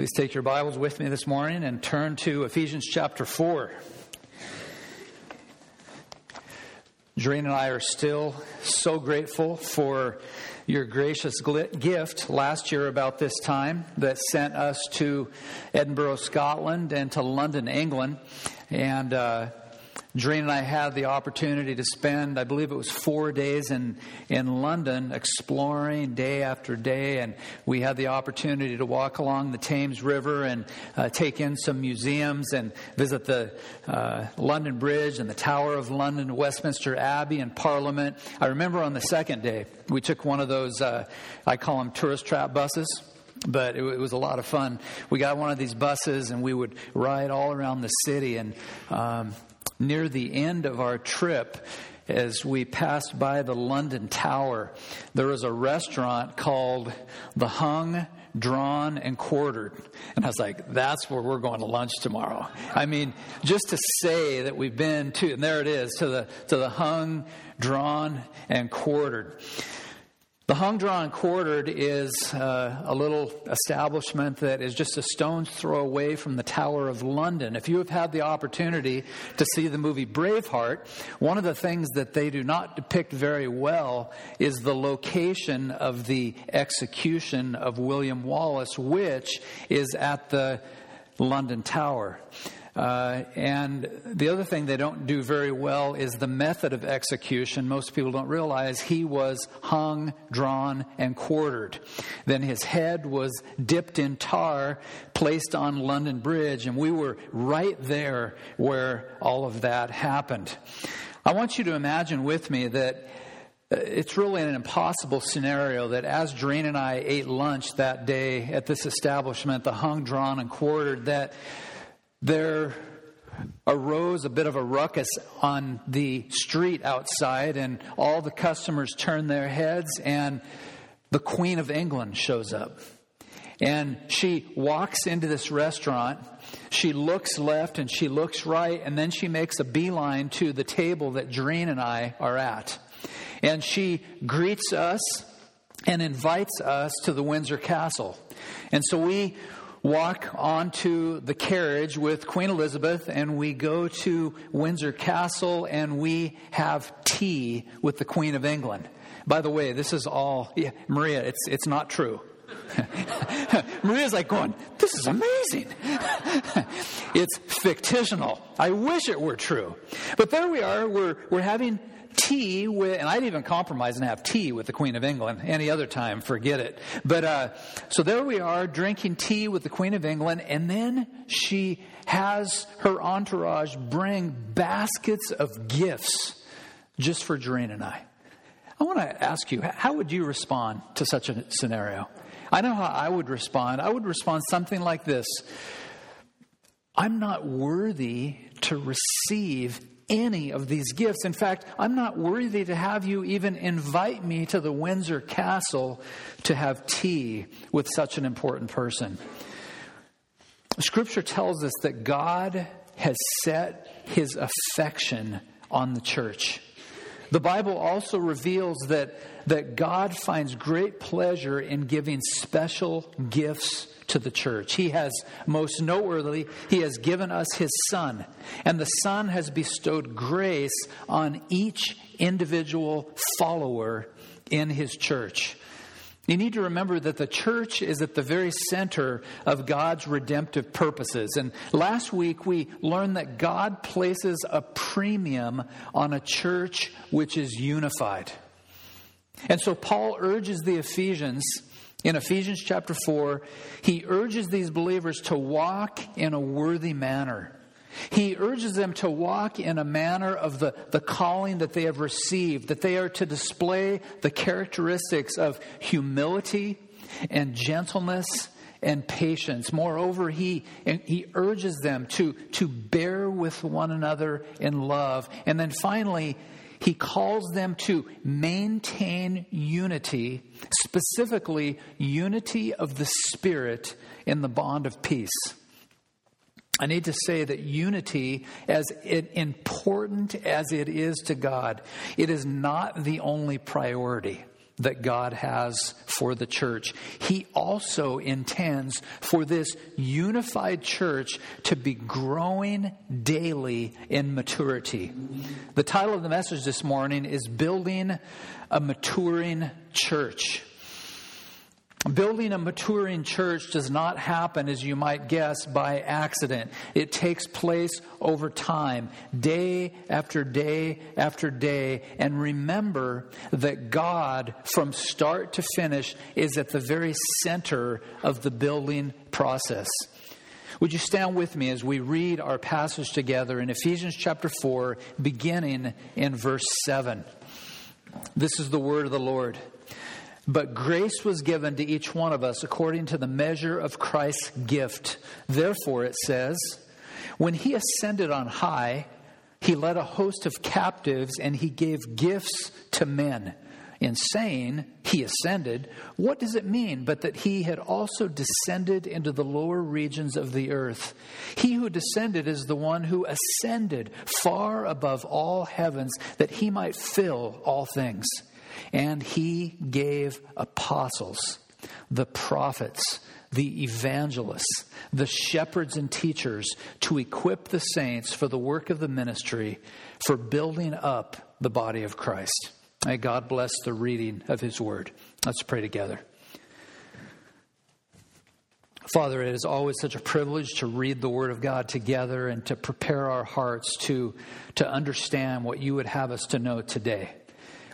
Please take your Bibles with me this morning and turn to Ephesians chapter 4. Doreen and I are still so grateful for your gracious gift last year about this time that sent us to Edinburgh, Scotland, and to London, England. And uh, Doreen and I had the opportunity to spend, I believe it was four days in, in London exploring day after day. And we had the opportunity to walk along the Thames River and uh, take in some museums and visit the uh, London Bridge and the Tower of London, Westminster Abbey, and Parliament. I remember on the second day, we took one of those, uh, I call them tourist trap buses but it, was a lot of fun. We got one of these buses and we would ride all around the city. And um, near the end of our trip, as we passed by the London Tower, there was a restaurant called The Hung, Drawn, and Quartered. And I was like, that's where we're going to lunch tomorrow. I mean, just to say that we've been to, and there it is, to the, to the Hung, Drawn, and Quartered. The Hung Drawn Quartered is uh, a little establishment that is just a stone's throw away from the Tower of London. If you have had the opportunity to see the movie Braveheart, one of the things that they do not depict very well is the location of the execution of William Wallace, which is at the London Tower. Uh, and the other thing they don't do very well is the method of execution. Most people don't realize he was hung, drawn, and quartered. Then his head was dipped in tar, placed on London Bridge, and we were right there where all of that happened. I want you to imagine with me that uh, it's really an impossible scenario that as Doreen and I ate lunch that day at this establishment, the hung, drawn, and quartered, that there arose a bit of a ruckus on the street outside, and all the customers turn their heads, and the Queen of England shows up. And she walks into this restaurant. She looks left and she looks right, and then she makes a beeline to the table that Doreen and I are at. And she greets us and invites us to the Windsor Castle. And so we walk onto the carriage with Queen Elizabeth and we go to Windsor Castle and we have tea with the Queen of England. By the way, this is all, yeah, Maria, it's, it's not true. Maria's like going, this is amazing. it's fictional. I wish it were true. But there we are, we're, we're having tea with, and I'd even compromise and have tea with the Queen of England. Any other time, forget it. But uh, so there we are, drinking tea with the Queen of England, and then she has her entourage bring baskets of gifts just for Doreen and I. I want to ask you, how would you respond to such a scenario? I know how I would respond. I would respond something like this I'm not worthy to receive any of these gifts. In fact, I'm not worthy to have you even invite me to the Windsor Castle to have tea with such an important person. Scripture tells us that God has set his affection on the church. The Bible also reveals that, that God finds great pleasure in giving special gifts to the church. He has, most noteworthy, He has given us His Son, and the Son has bestowed grace on each individual follower in His church. You need to remember that the church is at the very center of God's redemptive purposes. And last week we learned that God places a premium on a church which is unified. And so Paul urges the Ephesians in Ephesians chapter 4, he urges these believers to walk in a worthy manner. He urges them to walk in a manner of the, the calling that they have received, that they are to display the characteristics of humility and gentleness and patience. Moreover, he, he urges them to, to bear with one another in love. And then finally, he calls them to maintain unity, specifically unity of the Spirit in the bond of peace. I need to say that unity, as important as it is to God, it is not the only priority. That God has for the church. He also intends for this unified church to be growing daily in maturity. The title of the message this morning is Building a Maturing Church. Building a maturing church does not happen, as you might guess, by accident. It takes place over time, day after day after day. And remember that God, from start to finish, is at the very center of the building process. Would you stand with me as we read our passage together in Ephesians chapter 4, beginning in verse 7? This is the word of the Lord. But grace was given to each one of us according to the measure of Christ's gift. Therefore, it says, when he ascended on high, he led a host of captives and he gave gifts to men. In saying he ascended, what does it mean but that he had also descended into the lower regions of the earth? He who descended is the one who ascended far above all heavens that he might fill all things. And he gave apostles, the prophets, the evangelists, the shepherds and teachers to equip the saints for the work of the ministry, for building up the body of Christ. May God bless the reading of his word. Let's pray together. Father, it is always such a privilege to read the Word of God together and to prepare our hearts to, to understand what you would have us to know today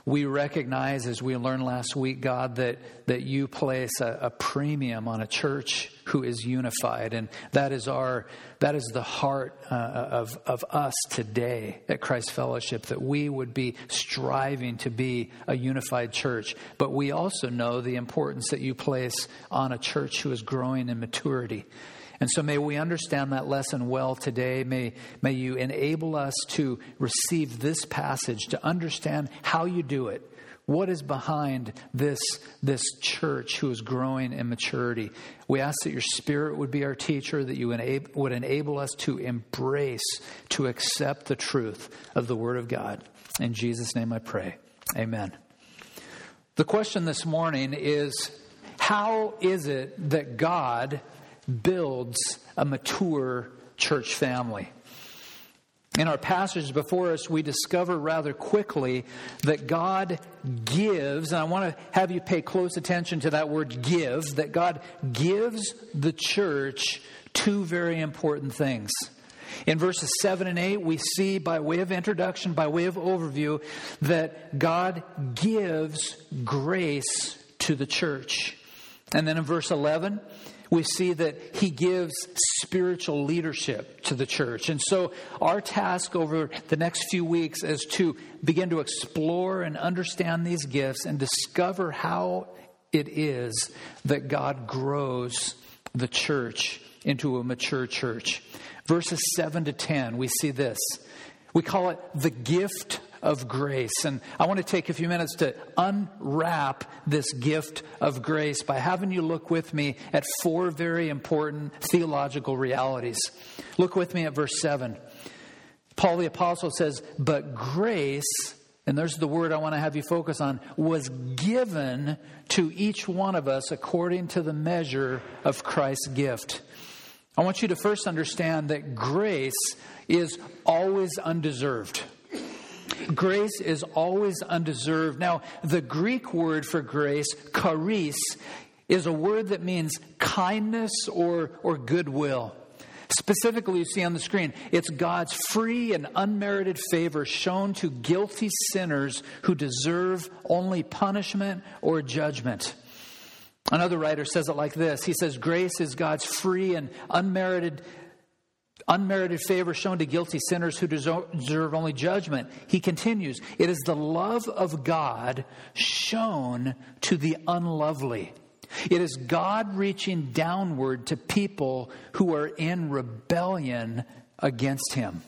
we recognize, as we learned last week, God, that, that you place a, a, premium on a church who is unified. And that is our, that is the heart uh, of, of us today at Christ Fellowship, that we would be striving to be a unified church. But we also know the importance that you place on a church who is growing in maturity. And so may we understand that lesson well today. May, may you enable us to receive this passage, to understand how you do it. What is behind this, this church who is growing in maturity? We ask that your spirit would be our teacher, that you enable, would enable us to embrace, to accept the truth of the Word of God. In Jesus' name I pray. Amen. The question this morning is how is it that God builds a mature church family. In our passage before us, we discover rather quickly that God gives, and I want to have you pay close attention to that word give, that God gives the church two very important things. In verses 7 and 8, we see by way of introduction, by way of overview, that God gives grace to the church. And then in verse 11, we see that he gives spiritual leadership to the church. And so, our task over the next few weeks is to begin to explore and understand these gifts and discover how it is that God grows the church into a mature church. Verses 7 to 10, we see this. We call it the gift of grace. And I want to take a few minutes to unwrap this gift of grace by having you look with me at four very important theological realities. Look with me at verse 7. Paul the Apostle says, But grace, and there's the word I want to have you focus on, was given to each one of us according to the measure of Christ's gift. I want you to first understand that grace is always undeserved. Grace is always undeserved. Now, the Greek word for grace, charis, is a word that means kindness or, or goodwill. Specifically, you see on the screen, it's God's free and unmerited favor shown to guilty sinners who deserve only punishment or judgment. Another writer says it like this He says, Grace is God's free and unmerited unmerited favor shown to guilty sinners who deserve only judgment. He continues, it is the love of God shown to the unlovely. It is God reaching downward to people who are in rebellion against Him.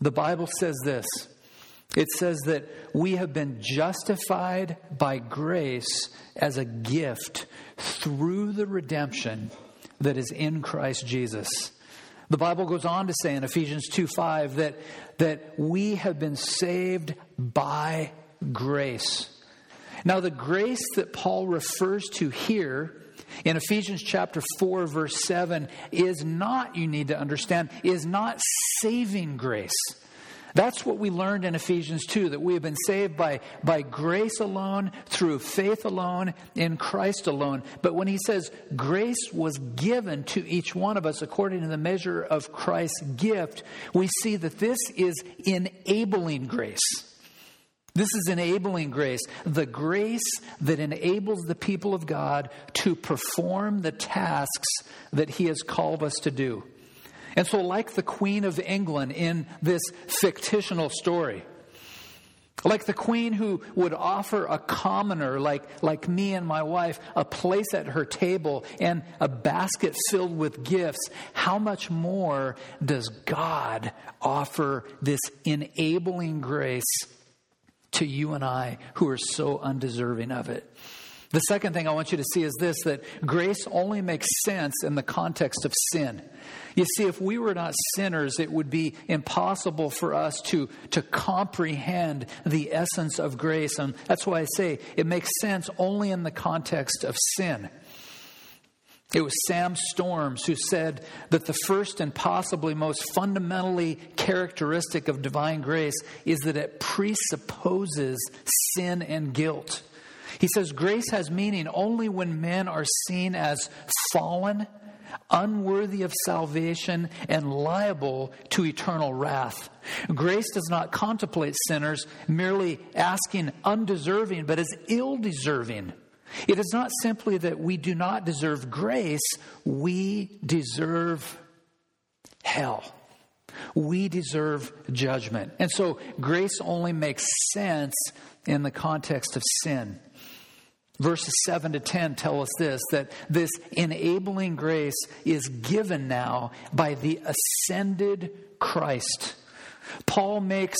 The Bible says this it says that we have been justified by grace as a gift through the redemption that is in Christ Jesus. The Bible goes on to say in Ephesians 2 5 that, that we have been saved by grace. Now, the grace that Paul refers to here in Ephesians chapter 4, verse 7, is not, you need to understand, is not saving grace. That's what we learned in Ephesians 2 that we have been saved by, by grace alone, through faith alone, in Christ alone. But when he says grace was given to each one of us according to the measure of Christ's gift, we see that this is enabling grace. This is enabling grace, the grace that enables the people of God to perform the tasks that He has called us to do. And so, like the Queen of England in this fictional story, like the queen who would offer a commoner like, like me and my wife a place at her table and a basket filled with gifts, how much more does God offer this enabling grace to you and I who are so undeserving of it? The second thing I want you to see is this that grace only makes sense in the context of sin. You see, if we were not sinners, it would be impossible for us to, to comprehend the essence of grace. And that's why I say it makes sense only in the context of sin. It was Sam Storms who said that the first and possibly most fundamentally characteristic of divine grace is that it presupposes sin and guilt. He says grace has meaning only when men are seen as fallen unworthy of salvation, and liable to eternal wrath. Grace does not contemplate sinners merely asking undeserving, but as ill deserving. It is not simply that we do not deserve grace, we deserve hell. We deserve judgment. And so grace only makes sense in the context of sin. Verses 7 to 10 tell us this that this enabling grace is given now by the ascended Christ. Paul makes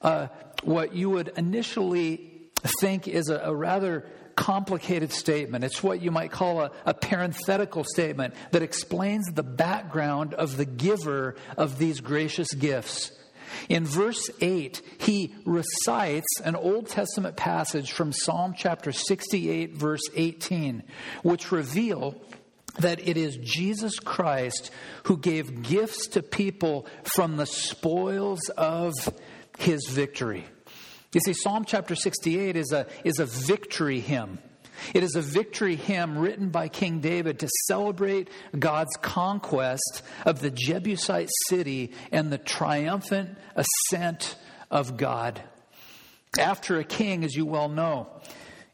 uh, what you would initially think is a, a, rather complicated statement. It's what you might call a, a parenthetical statement that explains the background of the giver of these gracious gifts. In verse 8, he recites an Old Testament passage from Psalm chapter 68, verse 18, which reveal that it is Jesus Christ who gave gifts to people from the spoils of his victory. You see, Psalm chapter 68 is a, is a victory hymn. It is a victory hymn written by King David to celebrate God's conquest of the Jebusite city and the triumphant ascent of God. After a king, as you well know,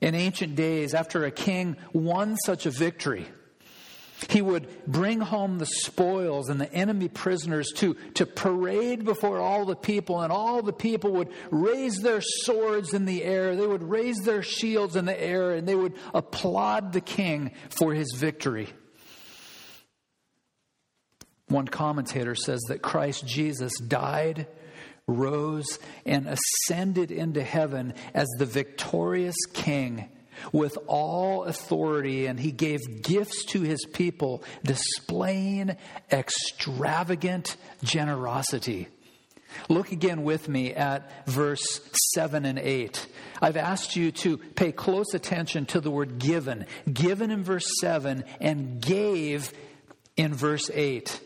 in ancient days, after a king won such a victory, he would bring home the spoils and the enemy prisoners to, to parade before all the people, and all the people would raise their swords in the air. They would raise their shields in the air, and they would applaud the king for his victory. One commentator says that Christ Jesus died, rose, and ascended into heaven as the victorious king with all authority, and he gave gifts to his people, displaying extravagant generosity. Look again with me at verse 7 and 8. I've asked you to pay close attention to the word given. Given in verse 7 and gave in verse 8.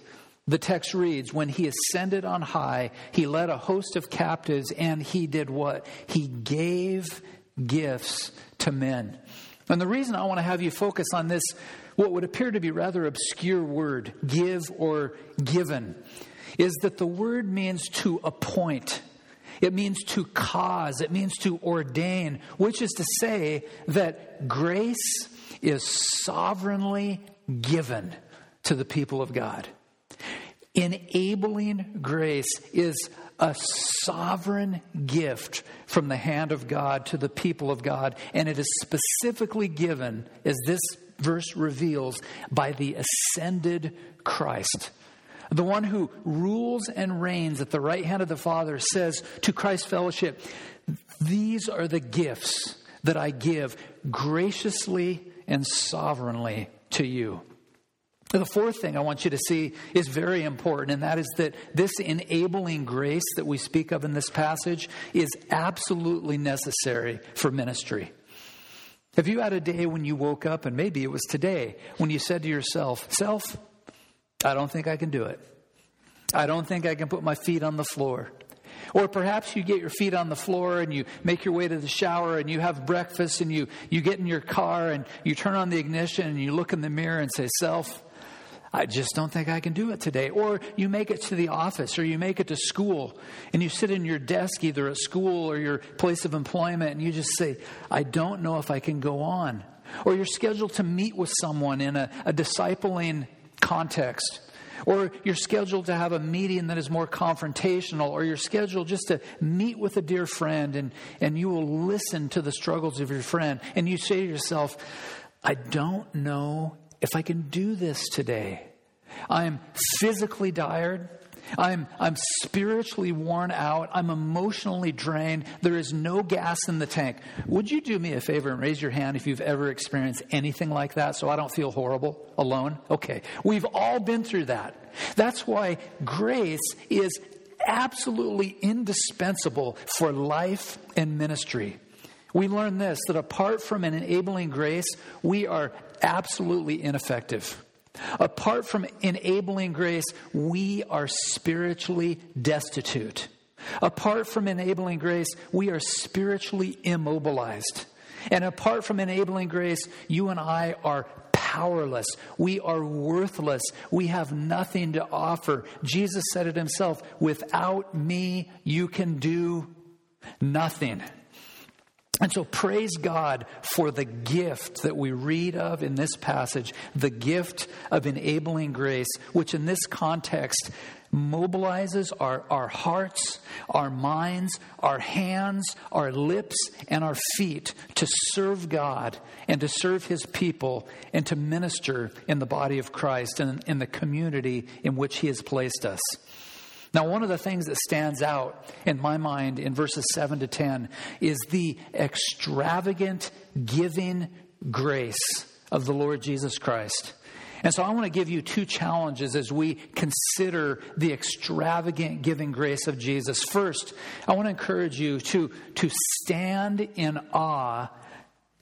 The text reads, When he ascended on high, he led a host of captives, and he did what? He gave gifts to men. And the reason I want to have you focus on this, what would appear to be rather obscure word, give or given, is that the word means to appoint. It means to cause. It means to ordain, which is to say that grace is sovereignly given to the people of God. Enabling grace is a sovereign gift from the hand of God to the people of God, and it is specifically given, as this verse reveals, by the ascended Christ. The one who rules and reigns at the right hand of the Father says to Christ Fellowship, These are the gifts that I give graciously and sovereignly to you. The fourth thing I want you to see is very important, and that is that this enabling grace that we speak of in this passage is absolutely necessary for ministry. Have you had a day when you woke up, and maybe it was today, when you said to yourself, Self, I don't think I can do it. I don't think I can put my feet on the floor. Or perhaps you get your feet on the floor and you make your way to the shower and you have breakfast and you, you get in your car and you turn on the ignition and you look in the mirror and say, Self, I just don't think I can do it today. Or you make it to the office or you make it to school and you sit in your desk either at school or your place of employment and you just say, I don't know if I can go on. Or you're scheduled to meet with someone in a, a discipling context or you're scheduled to have a meeting that is more confrontational, or you're scheduled just to meet with a dear friend and, and you will listen to the struggles of your friend. And you say to yourself, I don't know if I can do this today. I'm physically tired. I'm, I'm spiritually worn out. I'm emotionally drained. There is no gas in the tank. Would you do me a favor and raise your hand if you've ever experienced anything like that so I don't feel horrible alone? Okay. We've all been through that. That's why grace is absolutely indispensable for life and ministry. We learn this that apart from an enabling grace, we are absolutely ineffective. Apart from enabling grace, we are spiritually destitute. Apart from enabling grace, we are spiritually immobilized. And apart from enabling grace, you and I are powerless. We are worthless. We have nothing to offer. Jesus said it himself without me, you can do nothing. And so praise God for the gift that we read of in this passage, the gift of enabling grace, which in this context mobilizes our, our hearts, our minds, our hands, our lips, and our feet to serve God and to serve His people and to minister in the body of Christ and in the community in which He has placed us. Now, one of the things that stands out in my mind in verses 7 to 10 is the extravagant giving grace of the Lord Jesus Christ. And so I want to give you two challenges as we consider the extravagant giving grace of Jesus. First, I want to encourage you to, to stand in awe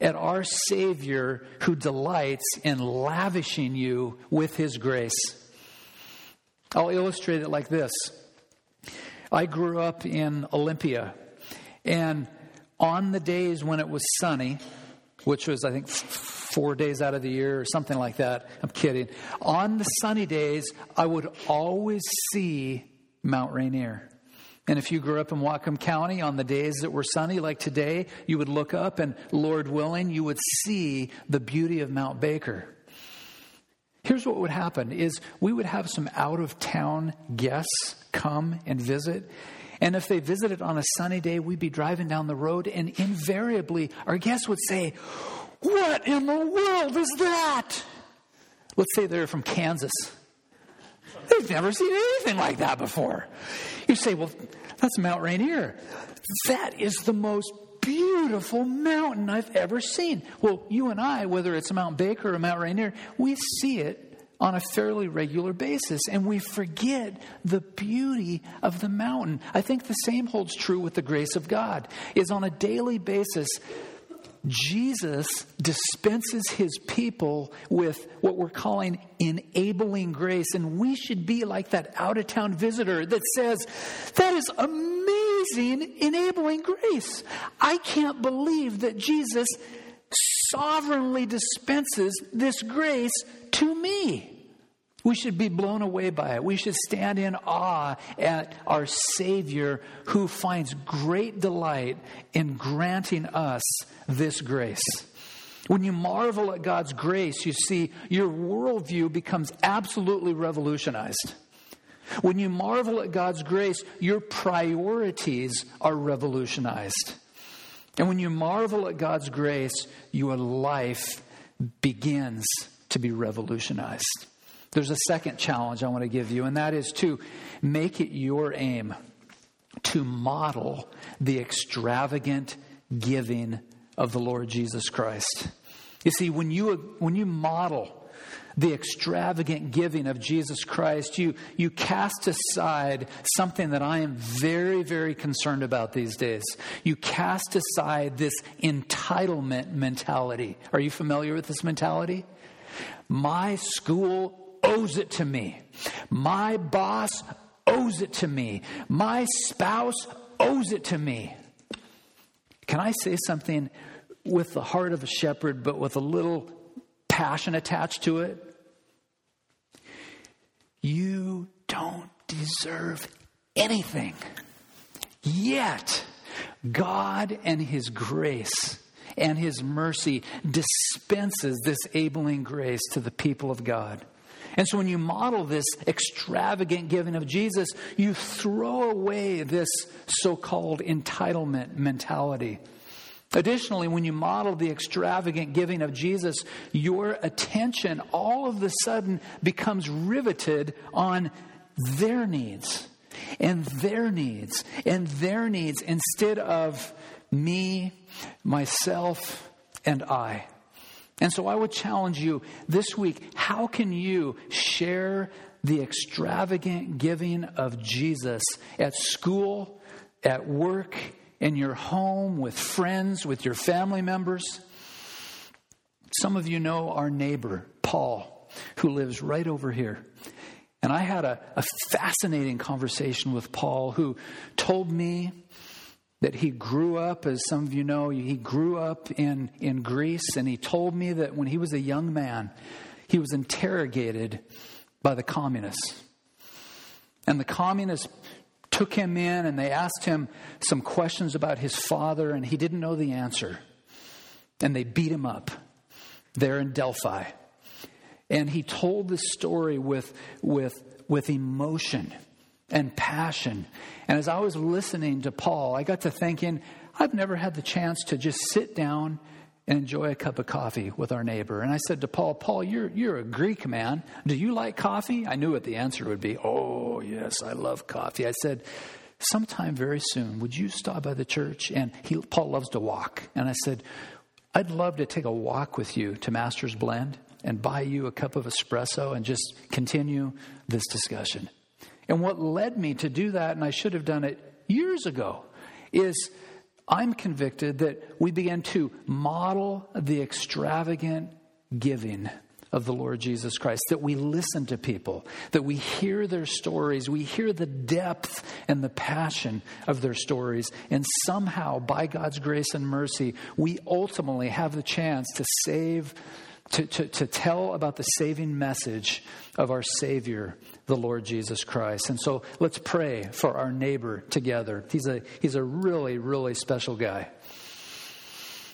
at our Savior who delights in lavishing you with his grace. I'll illustrate it like this. I grew up in Olympia, and on the days when it was sunny, which was, I think, four days out of the year or something like that. I'm kidding. On the sunny days, I would always see Mount Rainier. And if you grew up in Whatcom County on the days that were sunny, like today, you would look up and, Lord willing, you would see the beauty of Mount Baker. Here's what would happen is we would have some out of town guests come and visit. And if they visited on a sunny day, we'd be driving down the road, and invariably our guests would say, What in the world is that? Let's say they're from Kansas. They've never seen anything like that before. You say, Well, that's Mount Rainier. That is the most beautiful mountain I've ever seen. Well, you and I, whether it's Mount Baker or Mount Rainier, we see it on a fairly regular basis and we forget the beauty of the mountain. I think the same holds true with the grace of God. Is on a daily basis Jesus dispenses his people with what we're calling enabling grace. And we should be like that out of town visitor that says, That is amazing enabling grace. I can't believe that Jesus sovereignly dispenses this grace to me. We should be blown away by it. We should stand in awe at our Savior who finds great delight in granting us this grace. When you marvel at God's grace, you see your worldview becomes absolutely revolutionized. When you marvel at God's grace, your priorities are revolutionized. And when you marvel at God's grace, your life begins to be revolutionized. There's a second challenge I want to give you, and that is to make it your aim to model the extravagant giving of the Lord Jesus Christ. You see, when you, when you model the extravagant giving of Jesus Christ, you, you cast aside something that I am very, very concerned about these days. You cast aside this entitlement mentality. Are you familiar with this mentality? My school owes it to me. My boss owes it to me. My spouse owes it to me. Can I say something with the heart of a shepherd, but with a little passion attached to it? You don't deserve anything. Yet, God and His grace and His mercy dispenses this abling grace to the people of God. And so when you model this extravagant giving of Jesus, you throw away this so called entitlement mentality. Additionally, when you model the extravagant giving of Jesus, your attention all of a sudden becomes riveted on their needs and their needs and their needs instead of me, myself, and I. And so I would challenge you this week how can you share the extravagant giving of Jesus at school, at work, in your home, with friends, with your family members? Some of you know our neighbor, Paul, who lives right over here. And I had a, a fascinating conversation with Paul, who told me that he grew up, as some of you know, he grew up in, in Greece, and he told me that when he was a young man, he was interrogated by the communists. And the communists took him in and they asked him some questions about his father, and he didn't know the answer. And they beat him up there in Delphi. And he told this story with, with, with emotion and passion. And as I was listening to Paul, I got to thinking, I've never had the chance to just sit down and enjoy a cup of coffee with our neighbor. And I said to Paul, Paul, you're, you're a Greek man. Do you like coffee? I knew what the answer would be. Oh, yes, I love coffee. I said, sometime very soon, would you stop by the church? And he, Paul loves to walk. And I said, I'd love to take a walk with you to Master's Blend and buy you a cup of espresso and just continue this discussion. And what led me to do that, and I should have done it years ago, is I'm convicted that we began to model the extravagant giving of the Lord Jesus Christ, that we listen to people, that we hear their stories, we hear the depth and the passion of their stories, and somehow, by God's grace and mercy, we ultimately have the chance to save, to, to, to tell about the saving message of our Savior the Lord Jesus Christ. And so let's pray for our neighbor together. He's a, he's a really, really special guy.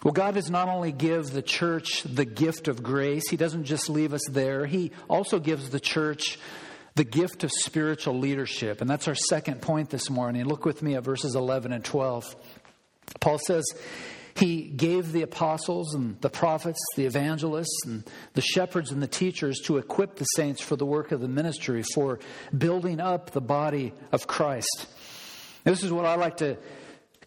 Well, God does not only give the church the gift of grace, He doesn't just leave us there, He also gives the church the gift of spiritual leadership. And that's our second point this morning. Look with me at verses 11 and 12. Paul says, he gave the apostles and the prophets, the evangelists, and the shepherds and the teachers to equip the saints for the work of the ministry, for building up the body of Christ. This is what I like to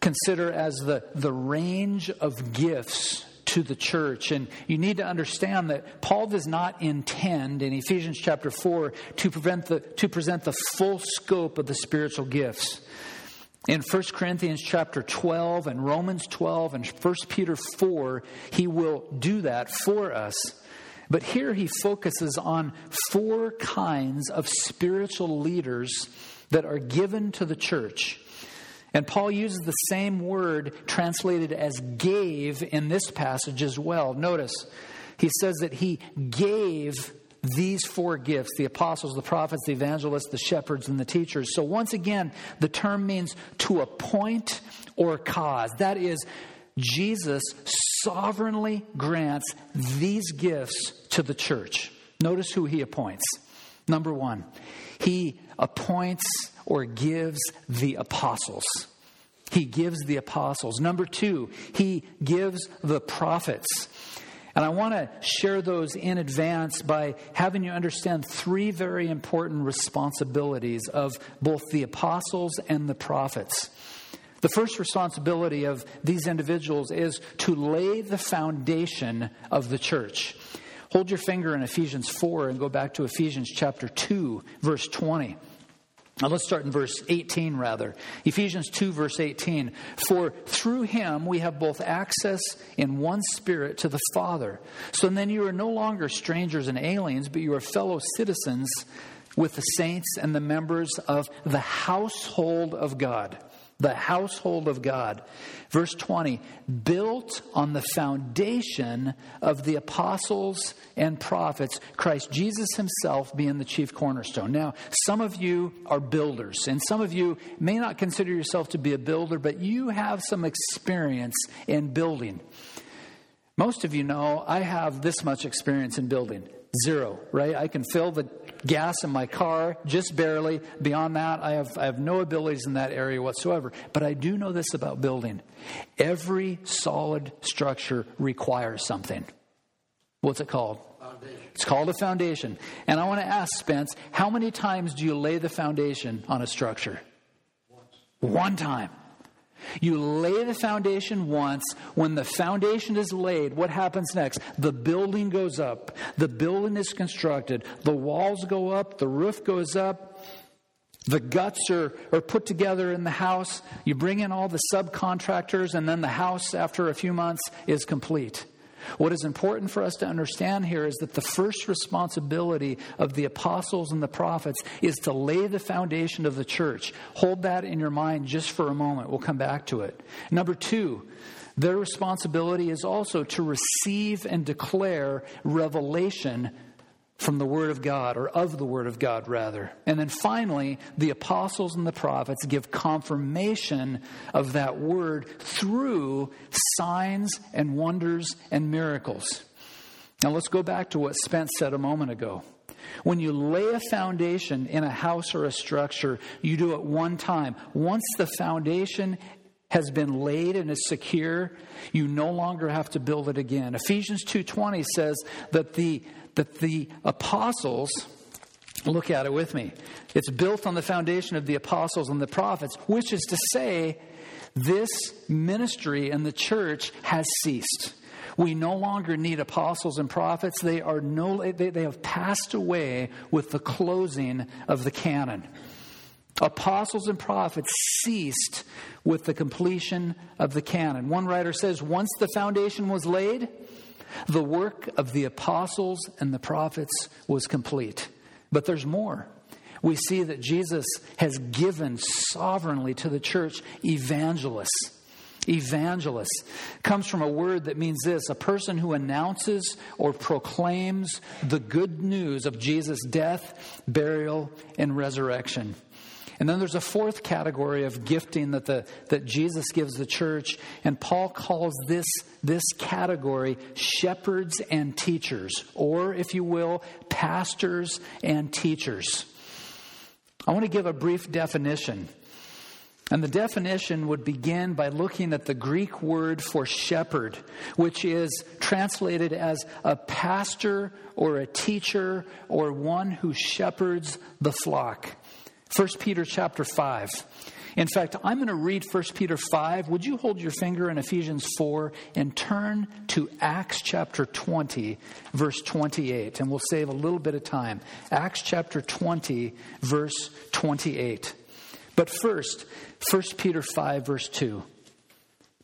consider as the, the range of gifts to the church. And you need to understand that Paul does not intend in Ephesians chapter 4 to, prevent the, to present the full scope of the spiritual gifts. In 1 Corinthians chapter 12 and Romans 12 and 1 Peter 4, he will do that for us. But here he focuses on four kinds of spiritual leaders that are given to the church. And Paul uses the same word translated as gave in this passage as well. Notice, he says that he gave these four gifts the apostles, the prophets, the evangelists, the shepherds, and the teachers. So, once again, the term means to appoint or cause. That is, Jesus sovereignly grants these gifts to the church. Notice who he appoints. Number one, he appoints or gives the apostles. He gives the apostles. Number two, he gives the prophets. And I want to share those in advance by having you understand three very important responsibilities of both the apostles and the prophets. The first responsibility of these individuals is to lay the foundation of the church. Hold your finger in Ephesians 4 and go back to Ephesians chapter 2, verse 20. Now let's start in verse 18 rather. Ephesians 2, verse 18. For through him we have both access in one spirit to the Father. So then you are no longer strangers and aliens, but you are fellow citizens with the saints and the members of the household of God the household of God. Verse 20, built on the foundation of the apostles and prophets, Christ Jesus himself being the chief cornerstone. Now, some of you are builders, and some of you may not consider yourself to be a builder, but you have some experience in building. Most of you know I have this much experience in building. Zero, right? I can fill the gas in my car, just barely. Beyond that, I have, I have no abilities in that area whatsoever. But I do know this about building every solid structure requires something. What's it called? Foundation. It's called a foundation. And I want to ask Spence, how many times do you lay the foundation on a structure? Once. One time. You lay the foundation once. When the foundation is laid, what happens next? The building goes up. The building is constructed. The walls go up. The roof goes up. The guts are, are put together in the house. You bring in all the subcontractors, and then the house, after a few months, is complete. What is important for us to understand here is that the first responsibility of the apostles and the prophets is to lay the foundation of the church. Hold that in your mind just for a moment. We'll come back to it. Number two, their responsibility is also to receive and declare revelation from the Word of God, or of the Word of God, rather. And then finally, the apostles and the prophets give confirmation of that Word through signs and wonders and miracles. Now let's go back to what Spence said a moment ago. When you lay a foundation in a house or a structure, you do it one time. Once the foundation has been laid and is secure, you no longer have to build it again. Ephesians 2:20 says that the that the apostles, look at it with me, it's built on the foundation of the apostles and the prophets, which is to say, this ministry and the church has ceased. We no longer need apostles and prophets. They are no they, they have passed away with the closing of the canon. Apostles and prophets ceased with the completion of the canon. One writer says once the foundation was laid, the work of the apostles and the prophets was complete. But there's more. We see that Jesus has given sovereignly to the church evangelists. Evangelist comes from a word that means this a person who announces or proclaims the good news of Jesus' death, burial, and resurrection. And then there's a fourth category of gifting that, the, that Jesus gives the church, and Paul calls this, this category shepherds and teachers, or if you will, pastors and teachers. I want to give a brief definition. And the definition would begin by looking at the Greek word for shepherd, which is translated as a pastor or a teacher or one who shepherds the flock. 1 Peter chapter 5. In fact, I'm going to read 1 Peter 5. Would you hold your finger in Ephesians 4 and turn to Acts chapter 20, verse 28? And we'll save a little bit of time. Acts chapter 20, verse 28. But first, 1 Peter 5, verse 2.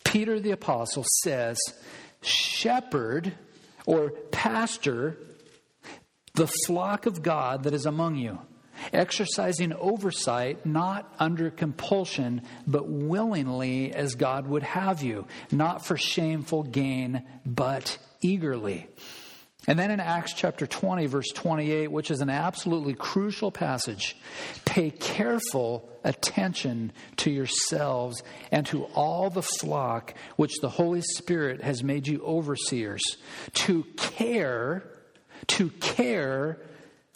Peter the apostle says, Shepherd or pastor the flock of God that is among you exercising oversight not under compulsion, but willingly as God would have you, not for shameful gain, but eagerly. And then in Acts chapter 20, verse 28, which is an absolutely crucial passage, pay careful attention to yourselves and to all the flock which the Holy Spirit has made you overseers, to care, to care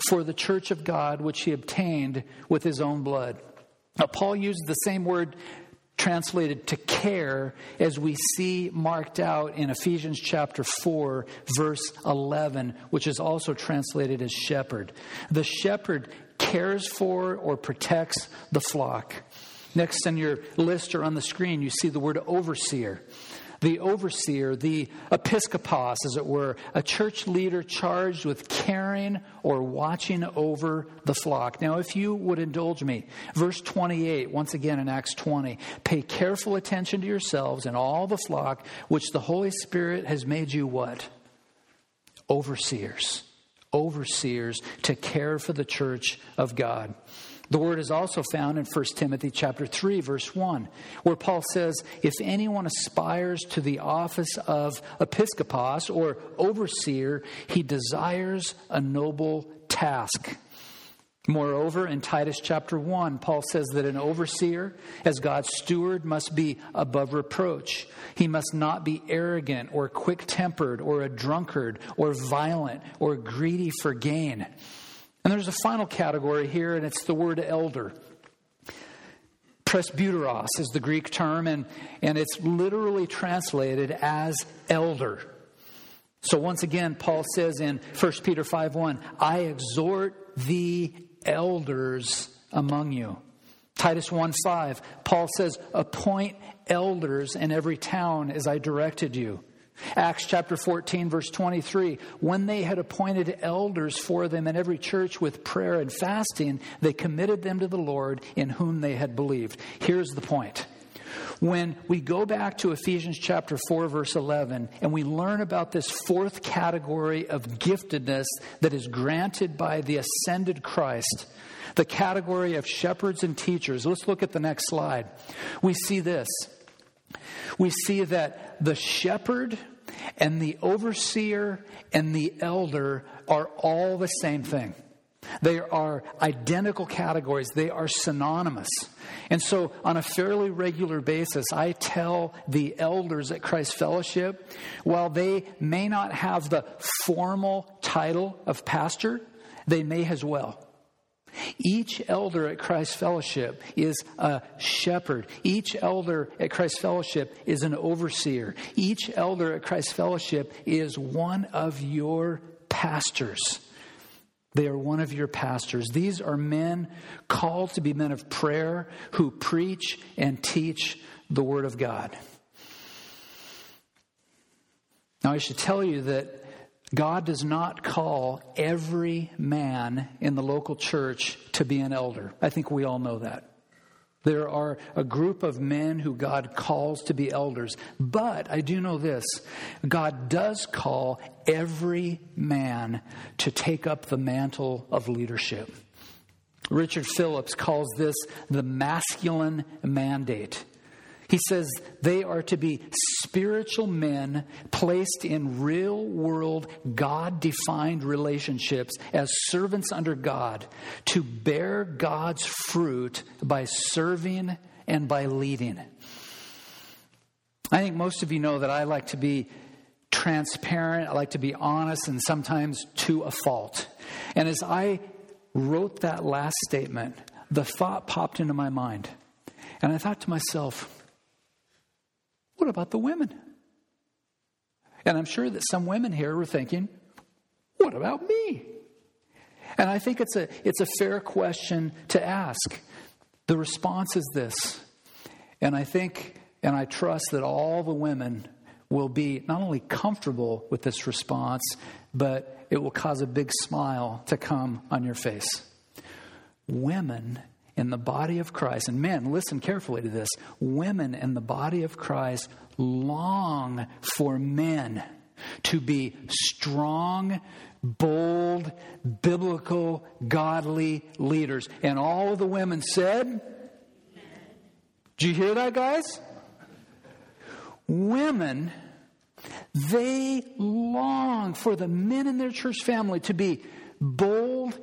for the church of God which he obtained with his own blood. Now, Paul used the same word translated to care as we see marked out in Ephesians chapter 4, verse 11, which is also translated as shepherd. The shepherd cares for or protects the flock. Next on your list or on the screen, you see the word overseer. The overseer, the episkopos, as it were, a church leader charged with caring or watching over the flock. Now, if you would indulge me, verse 28, once again in Acts 20, pay careful attention to yourselves and all the flock which the Holy Spirit has made you what? Overseers. Overseers to care for the church of God. The word is also found in 1 Timothy chapter 3 verse 1 where Paul says if anyone aspires to the office of episkopos or overseer he desires a noble task. Moreover, in Titus chapter 1, Paul says that an overseer, as God's steward, must be above reproach. He must not be arrogant or quick tempered or a drunkard or violent or greedy for gain. And there's a final category here, and it's the word elder. Presbyteros is the Greek term, and, and it's literally translated as elder. So once again, Paul says in 1 Peter 5 1, I exhort the elders among you. Titus 1 5, Paul says, appoint elders in every town as I directed you. Acts chapter 14, verse 23 When they had appointed elders for them in every church with prayer and fasting, they committed them to the Lord in whom they had believed. Here's the point. When we go back to Ephesians chapter 4, verse 11, and we learn about this fourth category of giftedness that is granted by the ascended Christ, the category of shepherds and teachers, let's look at the next slide. We see this. We see that the shepherd and the overseer and the elder are all the same thing. They are identical categories, they are synonymous. And so, on a fairly regular basis, I tell the elders at Christ Fellowship, while they may not have the formal title of pastor, they may as well. Each elder at Christ Fellowship is a shepherd. Each elder at Christ Fellowship is an overseer. Each elder at Christ Fellowship is one of your pastors. They are one of your pastors. These are men called to be men of prayer who preach and teach the Word of God. Now, I should tell you that God does not call every man in the local church to be an elder. I think we all know that. There are a group of men who God calls to be elders. But I do know this God does call every man to take up the mantle of leadership. Richard Phillips calls this the masculine mandate. He says they are to be spiritual men placed in real world, God defined relationships as servants under God to bear God's fruit by serving and by leading. I think most of you know that I like to be transparent, I like to be honest, and sometimes to a fault. And as I wrote that last statement, the thought popped into my mind. And I thought to myself, what about the women? And I'm sure that some women here were thinking, what about me? And I think it's a, it's a fair question to ask. The response is this. And I think and I trust that all the women will be not only comfortable with this response, but it will cause a big smile to come on your face. Women in the body of Christ, and men, listen carefully to this women in the body of Christ long for men to be strong, bold, biblical, godly leaders. And all of the women said, Did you hear that, guys? Women, they long for the men in their church family to be bold,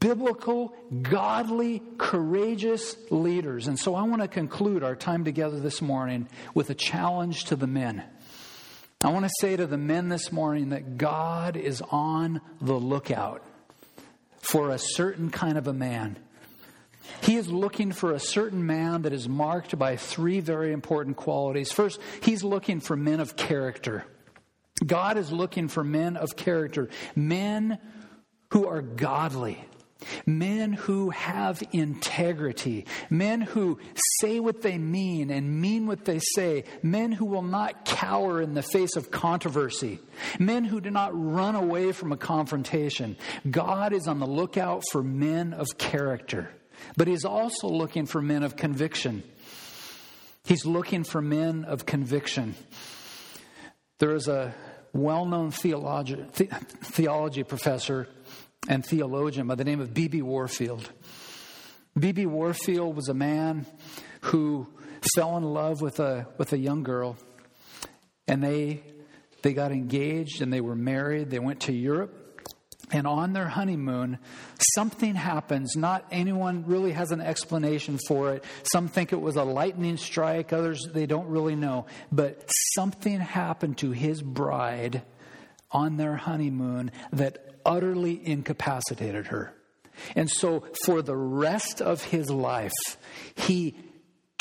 biblical, godly, courageous leaders. And so I want to conclude our time together this morning with a challenge to the men. I want to say to the men this morning that God is on the lookout for a certain kind of a man. He is looking for a certain man that is marked by three very important qualities. First, he's looking for men of character. God is looking for men of character, men who are godly. Men who have integrity, men who say what they mean and mean what they say, men who will not cower in the face of controversy, men who do not run away from a confrontation. God is on the lookout for men of character, but He's also looking for men of conviction. He's looking for men of conviction. There is a well known theology, theology professor and theologian by the name of B.B. Warfield. B.B. Warfield was a man who fell in love with a, with a young girl, and they, they got engaged and they were married. They went to Europe. And on their honeymoon, something happens. Not anyone really has an explanation for it. Some think it was a lightning strike, others, they don't really know. But something happened to his bride on their honeymoon that utterly incapacitated her. And so, for the rest of his life, he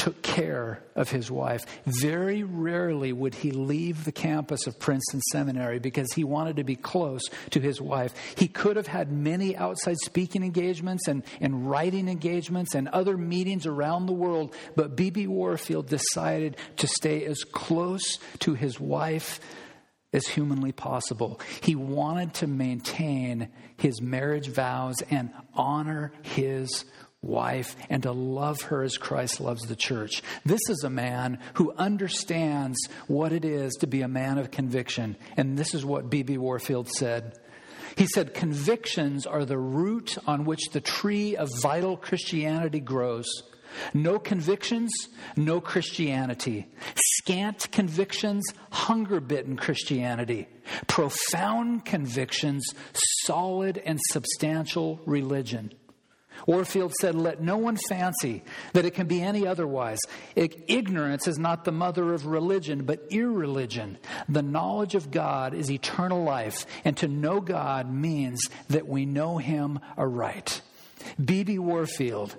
took care of his wife. Very rarely would he leave the campus of Princeton Seminary because he wanted to be close to his wife. He could have had many outside speaking engagements and, and writing engagements and other meetings around the world, but B.B. Warfield decided to stay as close to his wife as humanly possible. He wanted to maintain his marriage vows and honor his wife and to love her as Christ loves the church. This is a man who understands what it is to be a man of conviction. And this is what B.B. Warfield said. He said, Convictions are the root on which the tree of vital Christianity grows. No convictions, no Christianity. Scant convictions, hunger bitten Christianity. Profound convictions, solid and substantial religion. Warfield said, Let no one fancy that it can be any otherwise. Ignorance is not the mother of religion, but irreligion. The knowledge of God is eternal life, and to know God means that we know Him aright. B.B. Warfield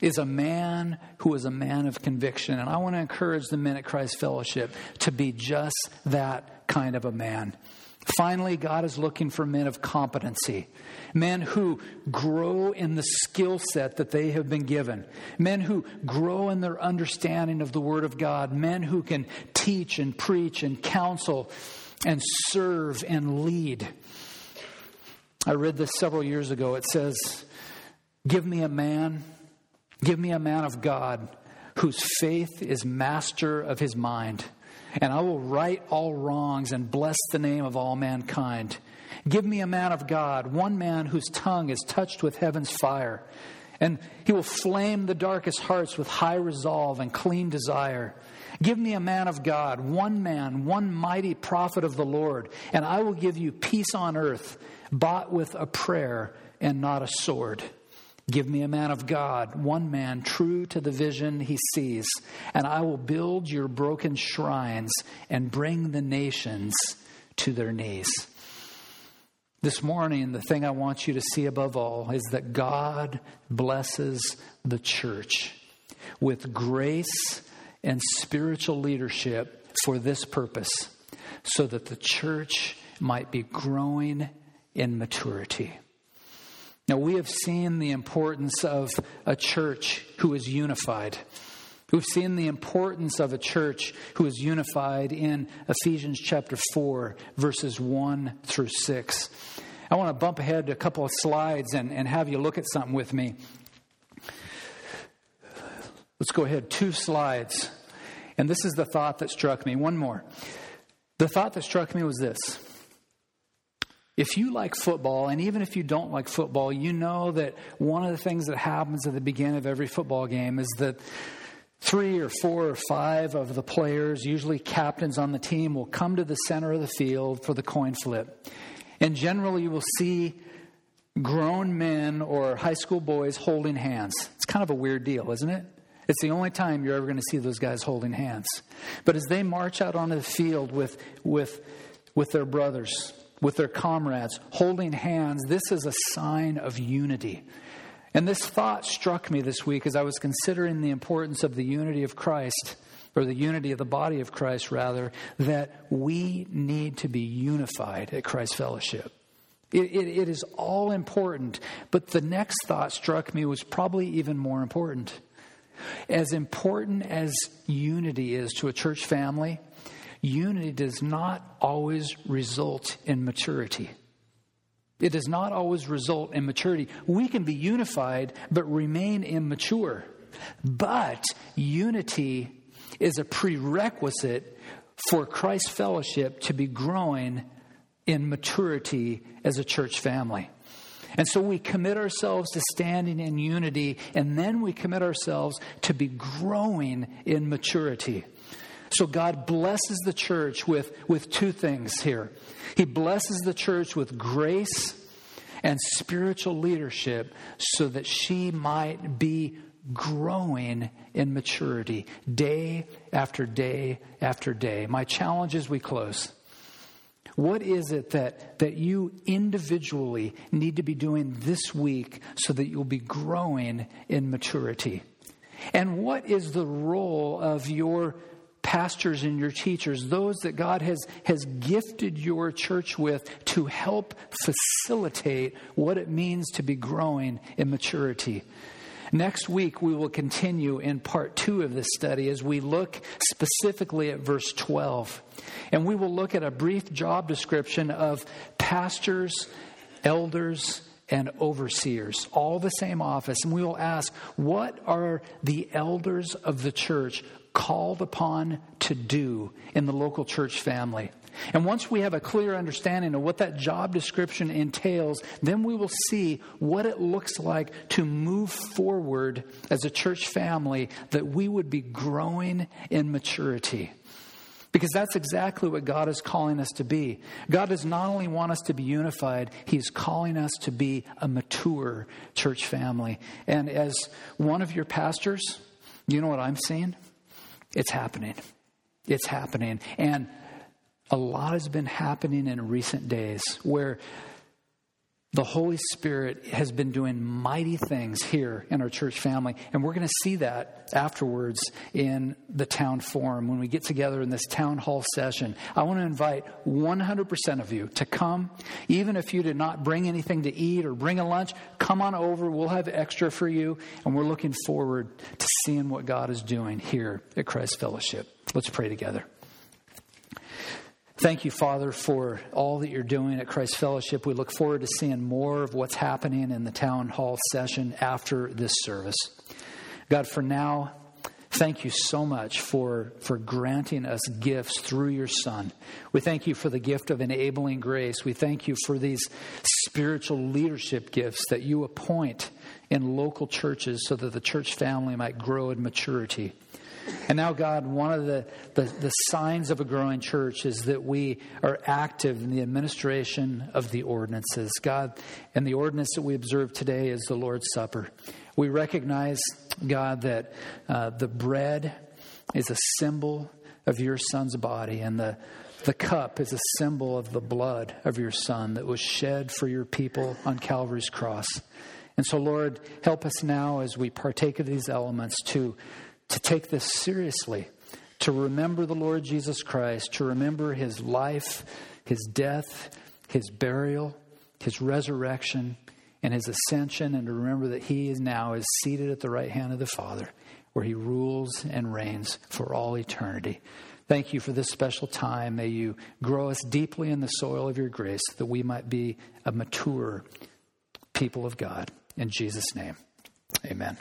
is a man who is a man of conviction. And I want to encourage the men at Christ Fellowship to be just that kind of a man. Finally, God is looking for men of competency, men who grow in the skill set that they have been given, men who grow in their understanding of the Word of God, men who can teach and preach and counsel and serve and lead. I read this several years ago. It says, Give me a man Give me a man of God whose faith is master of his mind, and I will right all wrongs and bless the name of all mankind. Give me a man of God, one man whose tongue is touched with heaven's fire, and he will flame the darkest hearts with high resolve and clean desire. Give me a man of God, one man, one mighty prophet of the Lord, and I will give you peace on earth, bought with a prayer and not a sword. Give me a man of God, one man true to the vision he sees, and I will build your broken shrines and bring the nations to their knees. This morning, the thing I want you to see above all is that God blesses the church with grace and spiritual leadership for this purpose, so that the church might be growing in maturity. Now, we have seen the importance of a church who is unified. We've seen the importance of a church who is unified in Ephesians chapter 4, verses 1 through 6. I want to bump ahead a couple of slides and, and have you look at something with me. Let's go ahead, two slides. And this is the thought that struck me. One more. The thought that struck me was this if you like football, and even if you don't like football, you know that one of the things that happens at the beginning of every football game is that three or four or five of the players, usually captains on the team, will come to the center of the field for the coin flip. And generally, you will see grown men or high school boys holding hands. It's kind of a weird deal, isn't it? It's the only time you're ever going to see those guys holding hands. But as they march out onto the field with, with, with their brothers, with their comrades, holding hands. This is a sign of unity. And this thought struck me this week as I was considering the importance of the unity of Christ, or the unity of the body of Christ, rather, that we need to be unified at Christ Fellowship. It, it, it is all important. But the next thought struck me was probably even more important. As important as unity is to a church family, unity does not always result in maturity. It does not always result in maturity. We can be unified but remain immature. But unity is a prerequisite for Christ's fellowship to be growing in maturity as a church family. And so we commit ourselves to standing in unity, and then we commit ourselves to be growing in maturity. So God blesses the church with, with two things here. He blesses the church with grace and spiritual leadership so that she might be growing in maturity day after day after day. My challenge as we close what is it that, that you individually need to be doing this week so that you'll be growing in maturity? And what is the role of your pastors and your teachers, those that God has, has gifted your church with to help facilitate what it means to be growing in maturity? Next week, we will continue in part two of this study as we look specifically at verse 12. And we will look at a brief job description of pastors, elders, and overseers, all the same office. And we will ask, what are the elders of the church called upon to do in the local church family? And once we have a clear understanding of what that job description entails, then we will see what it looks like to move forward as a church family that we would be growing in maturity. Because that's exactly what God is calling us to be. God does not only want us to be unified, He's calling us to be a mature church family. And as one of your pastors, you know what I'm seeing? It's happening. It's happening. And a lot has been happening in recent days where the Holy Spirit has been doing mighty things here in our church family. And we're going to see that afterwards in the town forum when we get together in this town hall session. I want to invite 100% of you to come. Even if you did not bring anything to eat or bring a lunch, come on over. We'll have extra for you. And we're looking forward to seeing what God is doing here at Christ Fellowship. Let's pray together. Thank you, Father, for all that you're doing at Christ Fellowship. We look forward to seeing more of what's happening in the town hall session after this service. God, for now, thank you so much for, for granting us gifts through your Son. We thank you for the gift of enabling grace. We thank you for these spiritual leadership gifts that you appoint in local churches so that the church family might grow in maturity. And now, God, one of the, the, the, signs of a growing church is that we are active in the administration of the ordinances. God, and the ordinance that we observe today is the Lord's Supper. We recognize, God, that uh, the bread is a symbol of your son's body, and the, the cup is a symbol of the blood of your son that was shed for your people on Calvary's cross. And so, Lord, help us now as we partake of these elements to to take this seriously, to remember the Lord Jesus Christ, to remember his life, his death, his burial, his resurrection, and his ascension, and to remember that he is now is seated at the right hand of the Father, where he rules and reigns for all eternity. Thank you for this special time. May you grow us deeply in the soil of your grace that we might be a mature people of God. In Jesus' name, amen.